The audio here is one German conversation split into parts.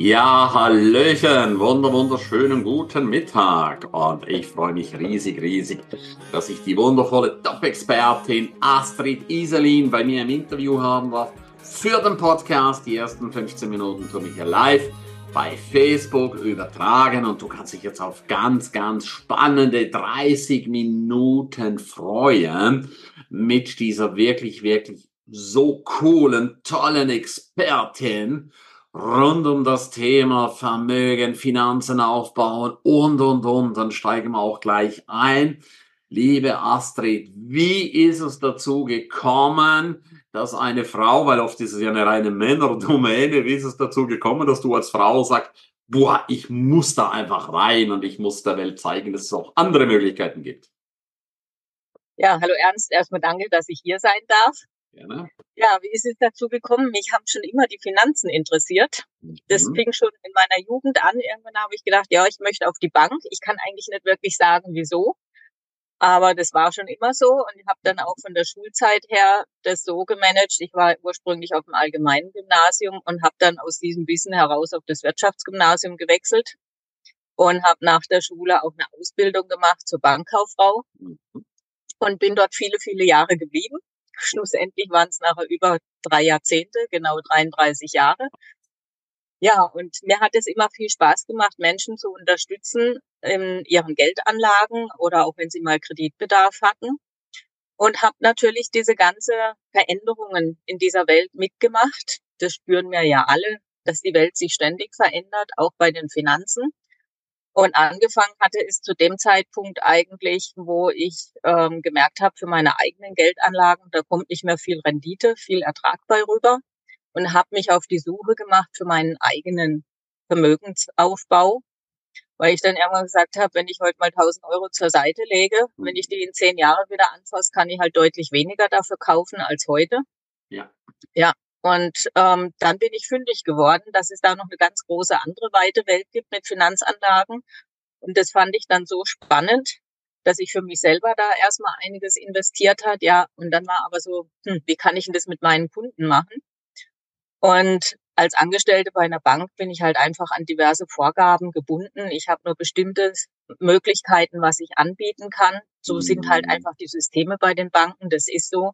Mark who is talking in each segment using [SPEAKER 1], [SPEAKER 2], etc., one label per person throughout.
[SPEAKER 1] Ja, Hallöchen, wunder, wunderschönen guten Mittag. Und ich freue mich riesig, riesig, dass ich die wundervolle Top-Expertin Astrid Iselin bei mir im Interview haben darf für den Podcast. Die ersten 15 Minuten tue ich ja live bei Facebook übertragen und du kannst dich jetzt auf ganz, ganz spannende 30 Minuten freuen mit dieser wirklich, wirklich so coolen, tollen Expertin rund um das Thema Vermögen, Finanzen aufbauen und, und, und. Dann steigen wir auch gleich ein. Liebe Astrid, wie ist es dazu gekommen, dass eine Frau, weil oft ist es ja eine reine Männerdomäne, wie ist es dazu gekommen, dass du als Frau sagst, boah, ich muss da einfach rein und ich muss der Welt zeigen, dass es auch andere Möglichkeiten gibt?
[SPEAKER 2] Ja, hallo Ernst, erstmal danke, dass ich hier sein darf. Gerne. Ja, wie ist es dazu gekommen? Mich haben schon immer die Finanzen interessiert. Das mhm. fing schon in meiner Jugend an. Irgendwann habe ich gedacht, ja, ich möchte auf die Bank. Ich kann eigentlich nicht wirklich sagen, wieso. Aber das war schon immer so und ich habe dann auch von der Schulzeit her das so gemanagt. Ich war ursprünglich auf dem allgemeinen Gymnasium und habe dann aus diesem Wissen heraus auf das Wirtschaftsgymnasium gewechselt und habe nach der Schule auch eine Ausbildung gemacht zur Bankkauffrau mhm. und bin dort viele, viele Jahre geblieben. Schlussendlich waren es nachher über drei Jahrzehnte, genau 33 Jahre. Ja, und mir hat es immer viel Spaß gemacht, Menschen zu unterstützen in ihren Geldanlagen oder auch wenn sie mal Kreditbedarf hatten. Und habe natürlich diese ganze Veränderungen in dieser Welt mitgemacht. Das spüren wir ja alle, dass die Welt sich ständig verändert, auch bei den Finanzen. Und angefangen hatte es zu dem Zeitpunkt eigentlich, wo ich ähm, gemerkt habe, für meine eigenen Geldanlagen, da kommt nicht mehr viel Rendite, viel Ertrag bei rüber und habe mich auf die Suche gemacht für meinen eigenen Vermögensaufbau, weil ich dann irgendwann gesagt habe, wenn ich heute mal 1000 Euro zur Seite lege, wenn ich die in zehn Jahren wieder anfasse, kann ich halt deutlich weniger dafür kaufen als heute. Ja. Ja, und ähm, dann bin ich fündig geworden, dass es da noch eine ganz große andere weite Welt gibt mit Finanzanlagen. Und das fand ich dann so spannend, dass ich für mich selber da erstmal einiges investiert hat. Ja, und dann war aber so, hm, wie kann ich denn das mit meinen Kunden machen? Und als Angestellte bei einer Bank bin ich halt einfach an diverse Vorgaben gebunden. Ich habe nur bestimmte Möglichkeiten, was ich anbieten kann. So sind halt mhm. einfach die Systeme bei den Banken. Das ist so.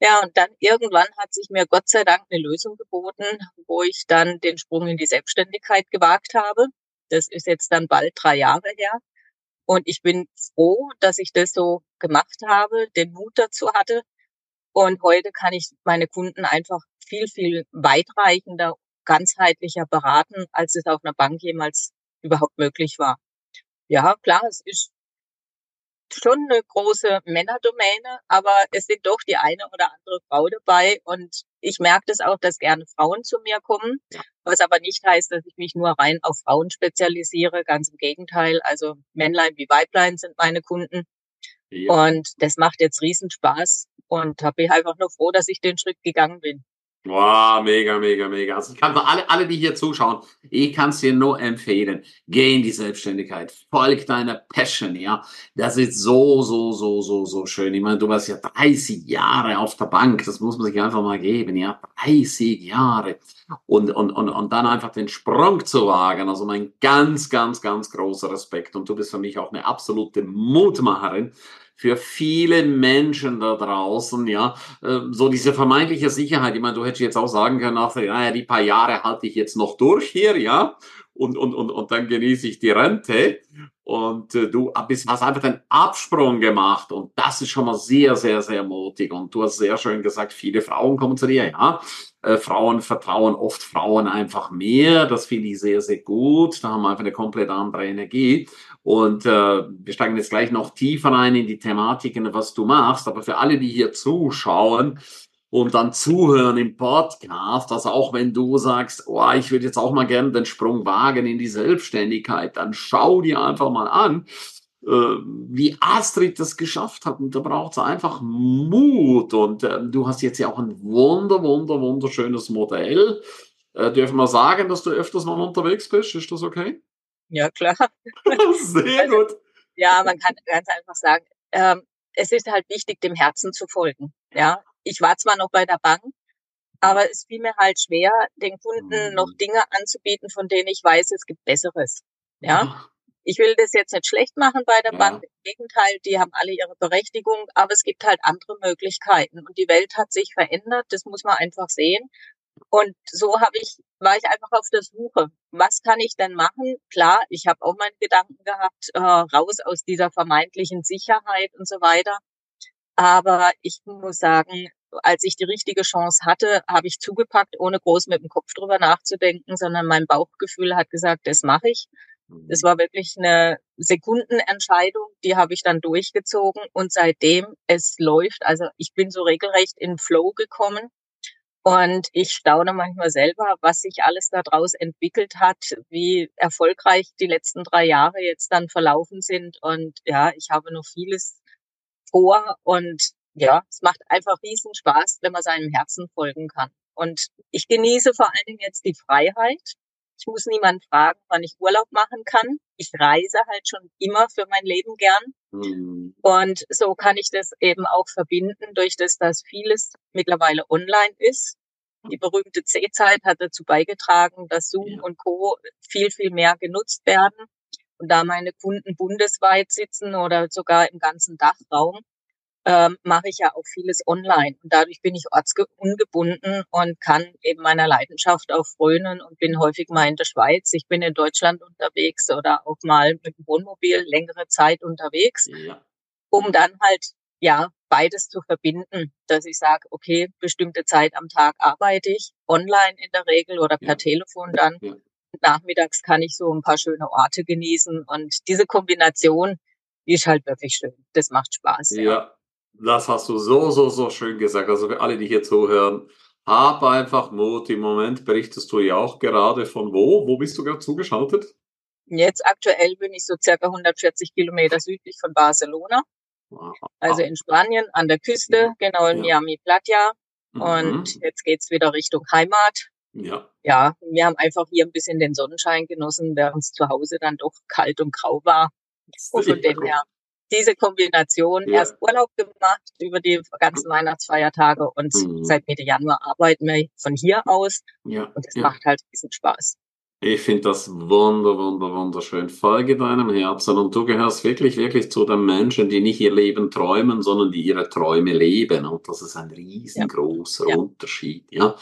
[SPEAKER 2] Ja, und dann irgendwann hat sich mir Gott sei Dank eine Lösung geboten, wo ich dann den Sprung in die Selbstständigkeit gewagt habe. Das ist jetzt dann bald drei Jahre her. Und ich bin froh, dass ich das so gemacht habe, den Mut dazu hatte. Und heute kann ich meine Kunden einfach viel, viel weitreichender, ganzheitlicher beraten, als es auf einer Bank jemals überhaupt möglich war. Ja, klar, es ist schon eine große Männerdomäne, aber es sind doch die eine oder andere Frau dabei und ich merke das auch, dass gerne Frauen zu mir kommen, was aber nicht heißt, dass ich mich nur rein auf Frauen spezialisiere, ganz im Gegenteil, also Männlein wie Weiblein sind meine Kunden ja. und das macht jetzt riesen Spaß und bin ich einfach nur froh, dass ich den Schritt gegangen bin.
[SPEAKER 1] Wow, mega, mega, mega. Also ich kann für alle, alle, die hier zuschauen, ich kann es dir nur empfehlen. Geh in die Selbstständigkeit. Folg deiner Passion, ja. Das ist so, so, so, so, so schön. Ich meine, du warst ja 30 Jahre auf der Bank. Das muss man sich einfach mal geben, ja. 30 Jahre. Und, und, und, und dann einfach den Sprung zu wagen. Also mein ganz, ganz, ganz großer Respekt. Und du bist für mich auch eine absolute Mutmacherin für viele Menschen da draußen, ja, äh, so diese vermeintliche Sicherheit. Ich meine, du hättest jetzt auch sagen können, ach, naja, die paar Jahre halte ich jetzt noch durch hier, ja, und, und, und, und dann genieße ich die Rente. Und äh, du hast einfach den Absprung gemacht und das ist schon mal sehr, sehr, sehr mutig. Und du hast sehr schön gesagt, viele Frauen kommen zu dir, ja. Äh, Frauen vertrauen oft Frauen einfach mehr. Das finde ich sehr, sehr gut. Da haben wir einfach eine komplett andere Energie. Und äh, wir steigen jetzt gleich noch tiefer rein in die Thematiken, was du machst. Aber für alle, die hier zuschauen, und dann zuhören im Podcast, dass auch wenn du sagst, oh, ich würde jetzt auch mal gerne den Sprung wagen in die Selbstständigkeit, dann schau dir einfach mal an, äh, wie Astrid das geschafft hat. Und da braucht es einfach Mut. Und äh, du hast jetzt ja auch ein wunder, wunder, wunderschönes Modell. Äh, dürfen wir sagen, dass du öfters mal unterwegs bist? Ist das okay?
[SPEAKER 2] Ja, klar.
[SPEAKER 1] Sehr also, gut.
[SPEAKER 2] Ja, man kann ganz einfach sagen, ähm, es ist halt wichtig, dem Herzen zu folgen. Ja, ich war zwar noch bei der Bank, Aber es fiel mir halt schwer, den Kunden mhm. noch Dinge anzubieten, von denen ich weiß, es gibt Besseres. Ja. Ich will das jetzt nicht schlecht machen bei der ja. Bank. Im Gegenteil, die haben alle ihre Berechtigung, aber es gibt halt andere Möglichkeiten. Und die Welt hat sich verändert, das muss man einfach sehen. Und so habe ich, war ich einfach auf der Suche. Was kann ich denn machen? Klar, ich habe auch meine Gedanken gehabt, äh, raus aus dieser vermeintlichen Sicherheit und so weiter. Aber ich muss sagen, als ich die richtige Chance hatte, habe ich zugepackt, ohne groß mit dem Kopf drüber nachzudenken, sondern mein Bauchgefühl hat gesagt, das mache ich. Das war wirklich eine Sekundenentscheidung, die habe ich dann durchgezogen und seitdem es läuft, also ich bin so regelrecht in Flow gekommen und ich staune manchmal selber, was sich alles daraus entwickelt hat, wie erfolgreich die letzten drei Jahre jetzt dann verlaufen sind und ja, ich habe noch vieles vor und ja, es macht einfach riesen Spaß, wenn man seinem Herzen folgen kann. Und ich genieße vor allen Dingen jetzt die Freiheit, ich muss niemand fragen, wann ich Urlaub machen kann. Ich reise halt schon immer für mein Leben gern. Mhm. Und so kann ich das eben auch verbinden, durch das, dass vieles mittlerweile online ist. Die berühmte C-Zeit hat dazu beigetragen, dass Zoom ja. und Co. viel, viel mehr genutzt werden. Und da meine Kunden bundesweit sitzen oder sogar im ganzen Dachraum, ähm, mache ich ja auch vieles online. Und dadurch bin ich ortsungebunden und kann eben meiner Leidenschaft auch frönen und bin häufig mal in der Schweiz. Ich bin in Deutschland unterwegs oder auch mal mit dem Wohnmobil längere Zeit unterwegs, ja. um dann halt, ja, beides zu verbinden, dass ich sage, okay, bestimmte Zeit am Tag arbeite ich online in der Regel oder per ja. Telefon dann. Ja. Nachmittags kann ich so ein paar schöne Orte genießen und diese Kombination, die ist halt wirklich schön. Das macht Spaß.
[SPEAKER 1] Ja, ja. Das hast du so, so, so schön gesagt. Also für alle, die hier zuhören, hab einfach Mut. Im Moment berichtest du ja auch gerade von wo? Wo bist du gerade zugeschaltet?
[SPEAKER 2] Jetzt aktuell bin ich so circa 140 Kilometer südlich von Barcelona. Also in Spanien an der Küste, genau in ja. Miami Platja. Und mhm. jetzt geht's wieder Richtung Heimat. Ja. Ja, wir haben einfach hier ein bisschen den Sonnenschein genossen, während es zu Hause dann doch kalt und grau war. Und von dem her diese Kombination ja. erst Urlaub gemacht über die ganzen Weihnachtsfeiertage und mhm. seit Mitte Januar arbeiten wir von hier aus. Ja. Und es ja. macht halt ein bisschen Spaß.
[SPEAKER 1] Ich finde das wunder, wunder, wunderschön. Folge deinem Herzen und du gehörst wirklich, wirklich zu den Menschen, die nicht ihr Leben träumen, sondern die ihre Träume leben. Und das ist ein riesengroßer ja. Unterschied, ja.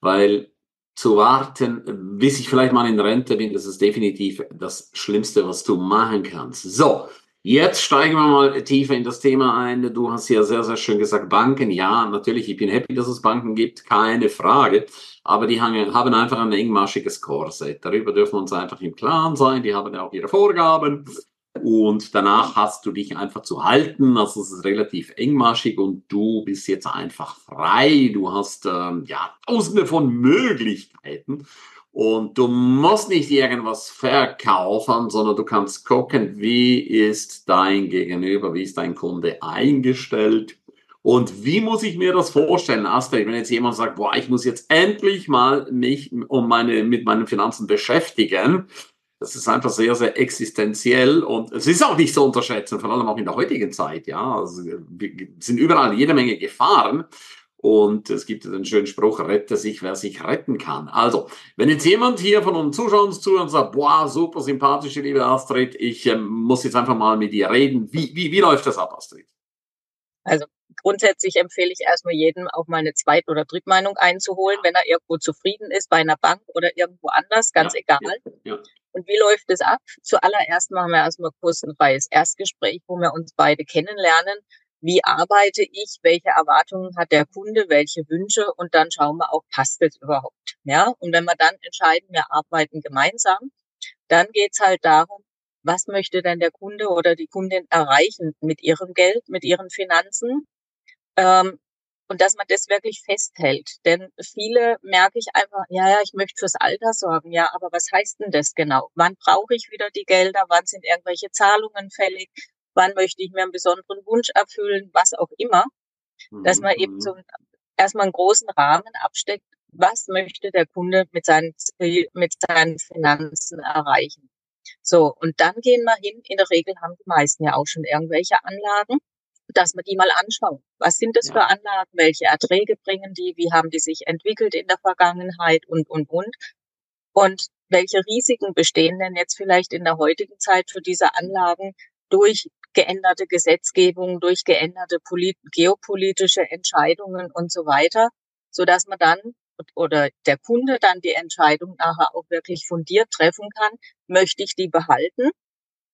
[SPEAKER 1] Weil zu warten, bis ich vielleicht mal in Rente bin, das ist definitiv das Schlimmste, was du machen kannst. So. Jetzt steigen wir mal tiefer in das Thema ein. Du hast ja sehr, sehr schön gesagt, Banken. Ja, natürlich, ich bin happy, dass es Banken gibt, keine Frage. Aber die haben einfach ein engmaschiges Korsett. Darüber dürfen wir uns einfach im Klaren sein. Die haben ja auch ihre Vorgaben. Und danach hast du dich einfach zu halten. Also es ist relativ engmaschig und du bist jetzt einfach frei. Du hast ähm, ja tausende von Möglichkeiten. Und du musst nicht irgendwas verkaufen, sondern du kannst gucken, wie ist dein Gegenüber, wie ist dein Kunde eingestellt. Und wie muss ich mir das vorstellen, Astrid, wenn jetzt jemand sagt, boah, ich muss jetzt endlich mal mich um meine, mit meinen Finanzen beschäftigen. Das ist einfach sehr, sehr existenziell und es ist auch nicht zu unterschätzen, vor allem auch in der heutigen Zeit, ja. Also, wir sind überall jede Menge Gefahren. Und es gibt den schönen Spruch, rette sich, wer sich retten kann. Also, wenn jetzt jemand hier von uns Zuschauern zuhört und sagt, boah, super sympathische liebe Astrid, ich ähm, muss jetzt einfach mal mit dir reden. Wie, wie, wie läuft das ab, Astrid?
[SPEAKER 2] Also grundsätzlich empfehle ich erstmal jedem auch mal eine Zweit- oder Drittmeinung einzuholen, wenn er irgendwo zufrieden ist, bei einer Bank oder irgendwo anders, ganz ja, egal. Ja, ja. Und wie läuft es ab? Zuallererst machen wir erstmal kurz ein freies Erstgespräch, wo wir uns beide kennenlernen wie arbeite ich, welche Erwartungen hat der Kunde, welche Wünsche und dann schauen wir auch, passt es überhaupt. Ja, und wenn wir dann entscheiden, wir arbeiten gemeinsam, dann geht's halt darum, was möchte denn der Kunde oder die Kundin erreichen mit ihrem Geld, mit ihren Finanzen. Ähm, und dass man das wirklich festhält. Denn viele merke ich einfach, ja, ja, ich möchte fürs Alter sorgen. Ja, aber was heißt denn das genau? Wann brauche ich wieder die Gelder? Wann sind irgendwelche Zahlungen fällig? wann möchte ich mir einen besonderen Wunsch erfüllen, was auch immer, dass man eben mhm. so erstmal einen großen Rahmen absteckt, was möchte der Kunde mit seinen, mit seinen Finanzen erreichen. So, und dann gehen wir hin, in der Regel haben die meisten ja auch schon irgendwelche Anlagen. Dass wir die mal anschauen. Was sind das für Anlagen? Welche Erträge bringen die? Wie haben die sich entwickelt in der Vergangenheit und, und, und? Und welche Risiken bestehen denn jetzt vielleicht in der heutigen Zeit für diese Anlagen durch geänderte Gesetzgebung, durch geänderte geopolitische Entscheidungen und so weiter, so dass man dann oder der Kunde dann die Entscheidung nachher auch wirklich fundiert treffen kann, möchte ich die behalten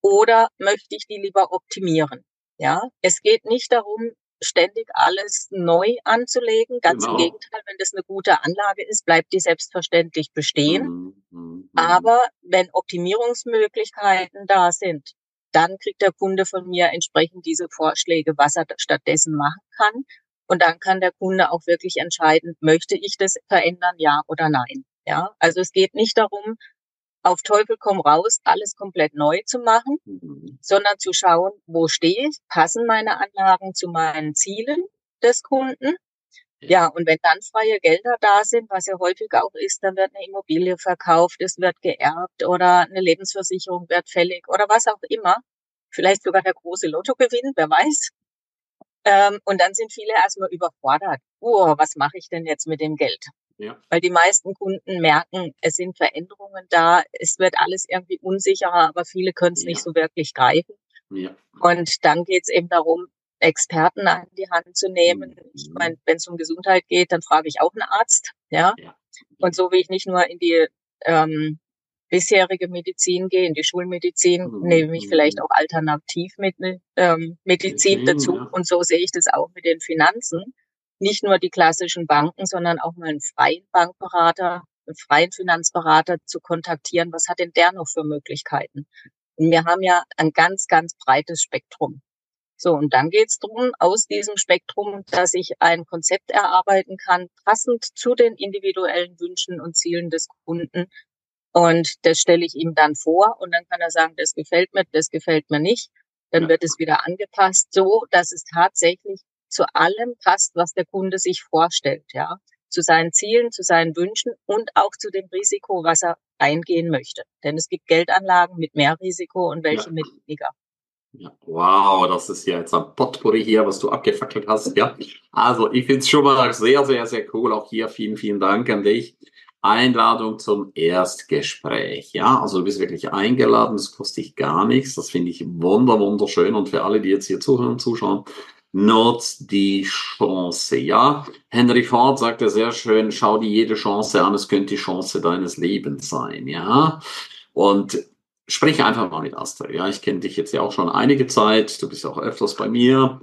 [SPEAKER 2] oder möchte ich die lieber optimieren? Ja, es geht nicht darum, ständig alles neu anzulegen. Ganz genau. im Gegenteil, wenn das eine gute Anlage ist, bleibt die selbstverständlich bestehen. Mhm. Aber wenn Optimierungsmöglichkeiten da sind, dann kriegt der Kunde von mir entsprechend diese Vorschläge, was er stattdessen machen kann. Und dann kann der Kunde auch wirklich entscheiden, möchte ich das verändern, ja oder nein. Ja, also es geht nicht darum, auf Teufel komm raus, alles komplett neu zu machen, mhm. sondern zu schauen, wo stehe ich, passen meine Anlagen zu meinen Zielen des Kunden. Ja, und wenn dann freie Gelder da sind, was ja häufig auch ist, dann wird eine Immobilie verkauft, es wird geerbt oder eine Lebensversicherung wird fällig oder was auch immer. Vielleicht sogar der große Lottogewinn, wer weiß. Ähm, und dann sind viele erstmal überfordert. Oh, was mache ich denn jetzt mit dem Geld? Ja. Weil die meisten Kunden merken, es sind Veränderungen da, es wird alles irgendwie unsicherer, aber viele können es ja. nicht so wirklich greifen. Ja. Und dann geht es eben darum, Experten an die Hand zu nehmen. Mhm. Ich meine, wenn es um Gesundheit geht, dann frage ich auch einen Arzt, ja. ja. Und so wie ich nicht nur in die ähm, bisherige Medizin gehe, in die Schulmedizin, mhm. nehme ich vielleicht auch alternativ mit ähm, Medizin mhm, dazu. Und so sehe ich das auch mit den Finanzen nicht nur die klassischen Banken, sondern auch mal einen freien Bankberater, einen freien Finanzberater zu kontaktieren. Was hat denn der noch für Möglichkeiten? Und wir haben ja ein ganz, ganz breites Spektrum. So, und dann geht es darum, aus diesem Spektrum, dass ich ein Konzept erarbeiten kann, passend zu den individuellen Wünschen und Zielen des Kunden. Und das stelle ich ihm dann vor und dann kann er sagen, das gefällt mir, das gefällt mir nicht. Dann wird es wieder angepasst, so dass es tatsächlich zu allem passt, was der Kunde sich vorstellt, ja. Zu seinen Zielen, zu seinen Wünschen und auch zu dem Risiko, was er eingehen möchte. Denn es gibt Geldanlagen mit mehr Risiko und welche ja. mit weniger.
[SPEAKER 1] Wow, das ist ja jetzt ein Potpourri hier, was du abgefackelt hast. Ja, also ich finde es schon mal sehr, sehr, sehr cool. Auch hier vielen, vielen Dank an dich. Einladung zum Erstgespräch. Ja, also du bist wirklich eingeladen, das kostet dich gar nichts. Das finde ich wunder, wunderschön. Und für alle, die jetzt hier zuhören und zuschauen, nutzt die Chance. Ja, Henry Ford sagte sehr schön, schau dir jede Chance an, es könnte die Chance deines Lebens sein. Ja, und sprich einfach mal mit Astrid. Ja, ich kenne dich jetzt ja auch schon einige Zeit. Du bist auch öfters bei mir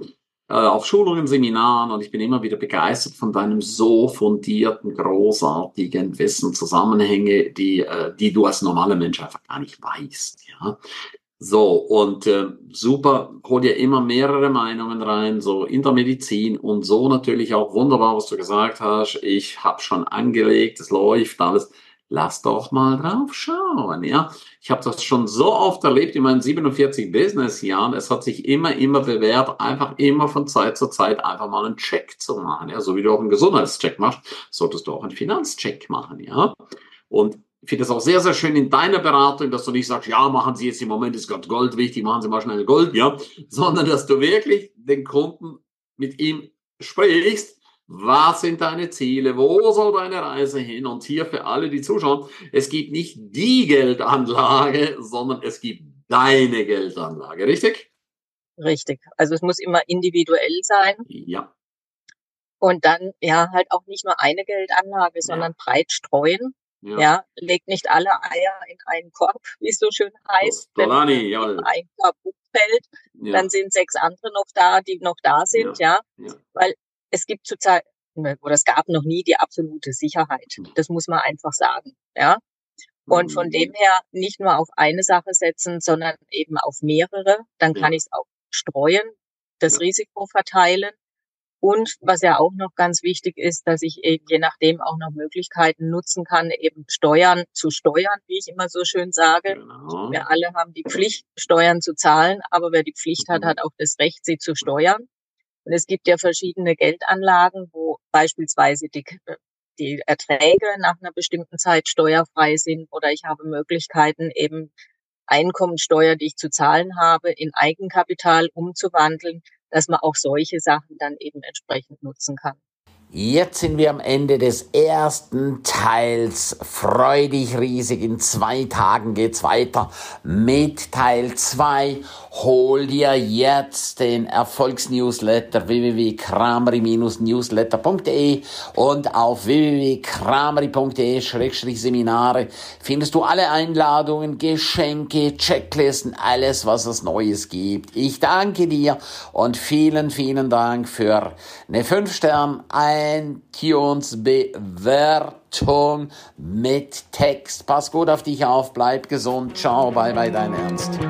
[SPEAKER 1] äh, auf Schulungen, Seminaren und ich bin immer wieder begeistert von deinem so fundierten, großartigen Wissen, Zusammenhänge, die, äh, die du als normaler Mensch einfach gar nicht weißt. Ja, so, und äh, super, hol dir immer mehrere Meinungen rein, so in der Medizin und so natürlich auch wunderbar, was du gesagt hast. Ich habe schon angelegt, es läuft alles. Lass doch mal drauf schauen, ja. Ich habe das schon so oft erlebt in meinen 47 Business-Jahren. Es hat sich immer, immer bewährt, einfach immer von Zeit zu Zeit einfach mal einen Check zu machen, ja. So wie du auch einen Gesundheitscheck machst, solltest du auch einen Finanzcheck machen, ja. Und ich finde es auch sehr, sehr schön in deiner Beratung, dass du nicht sagst, ja, machen Sie jetzt im Moment ist gerade Gold wichtig, machen Sie mal schnell Gold, ja, sondern dass du wirklich den Kunden mit ihm sprichst. Was sind deine Ziele? Wo soll deine Reise hin? Und hier für alle, die zuschauen, es gibt nicht die Geldanlage, sondern es gibt deine Geldanlage, richtig?
[SPEAKER 2] Richtig. Also es muss immer individuell sein.
[SPEAKER 1] Ja.
[SPEAKER 2] Und dann ja halt auch nicht nur eine Geldanlage, sondern ja. breit streuen. Ja. ja. legt nicht alle Eier in einen Korb, wie es so schön heißt.
[SPEAKER 1] Dolani, ja.
[SPEAKER 2] ein Korb fällt, ja. dann sind sechs andere noch da, die noch da sind, ja. ja. Weil es gibt zurzeit, oder es gab noch nie die absolute Sicherheit. Hm. Das muss man einfach sagen, ja. Und von dem hm. her nicht nur auf eine Sache setzen, sondern eben auf mehrere. Dann kann ich es auch streuen, das Risiko verteilen und was ja auch noch ganz wichtig ist, dass ich eben je nachdem auch noch Möglichkeiten nutzen kann, eben Steuern zu steuern, wie ich immer so schön sage. Genau. Wir alle haben die Pflicht, Steuern zu zahlen, aber wer die Pflicht hat, mhm. hat auch das Recht, sie zu steuern. Und es gibt ja verschiedene Geldanlagen, wo beispielsweise die, die Erträge nach einer bestimmten Zeit steuerfrei sind oder ich habe Möglichkeiten eben Einkommensteuer, die ich zu zahlen habe, in Eigenkapital umzuwandeln dass man auch solche Sachen dann eben entsprechend nutzen kann.
[SPEAKER 3] Jetzt sind wir am Ende des ersten Teils. Freu dich riesig. In zwei Tagen geht's weiter mit Teil zwei. Hol dir jetzt den Erfolgsnewsletter www.krameri-newsletter.de und auf www.krameri.de-seminare findest du alle Einladungen, Geschenke, Checklisten, alles, was es Neues gibt. Ich danke dir und vielen, vielen Dank für eine 5 Stern, iTunes-Bewertung mit Text. Pass gut auf dich auf, bleib gesund. Ciao, bye bye, dein Ernst.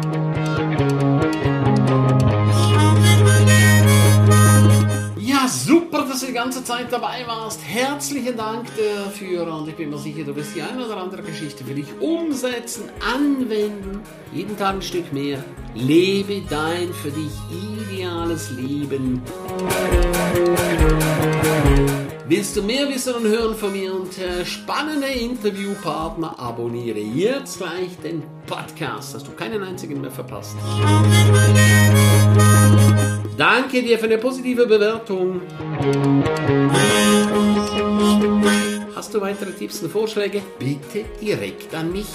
[SPEAKER 3] super, dass du die ganze Zeit dabei warst. Herzlichen Dank dafür und ich bin mir sicher, du wirst die eine oder andere Geschichte für dich umsetzen, anwenden. Jeden Tag ein Stück mehr. Lebe dein für dich ideales Leben. Willst du mehr wissen und hören von mir und äh, spannende Interviewpartner? Abonniere jetzt gleich den Podcast, dass du keinen einzigen mehr verpasst. Danke dir für eine positive Bewertung. Hast du weitere Tipps und Vorschläge? Bitte direkt an mich.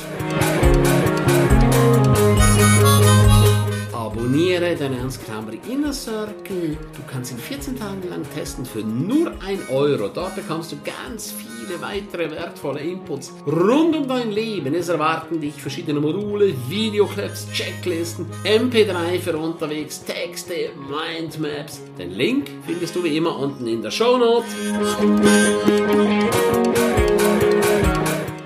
[SPEAKER 3] Abonniere den Ernst Kramer Inner Circle. Du kannst ihn 14 Tage lang testen für nur 1 Euro. Dort bekommst du ganz viele weitere wertvolle Inputs rund um dein Leben. Es erwarten dich verschiedene Module, Videoclips, Checklisten, MP3 für unterwegs, Texte, Mindmaps. Den Link findest du wie immer unten in der Show Note.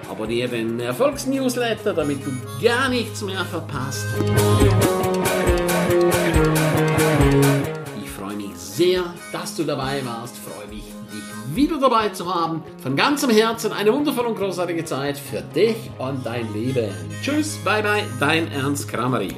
[SPEAKER 3] Abonniere den Erfolgsnewsletter, damit du gar nichts mehr verpasst. Sehr, dass du dabei warst. Freue mich, dich wieder dabei zu haben. Von ganzem Herzen eine wundervolle und großartige Zeit für dich und dein Leben. Tschüss, bye bye, dein Ernst Kramery.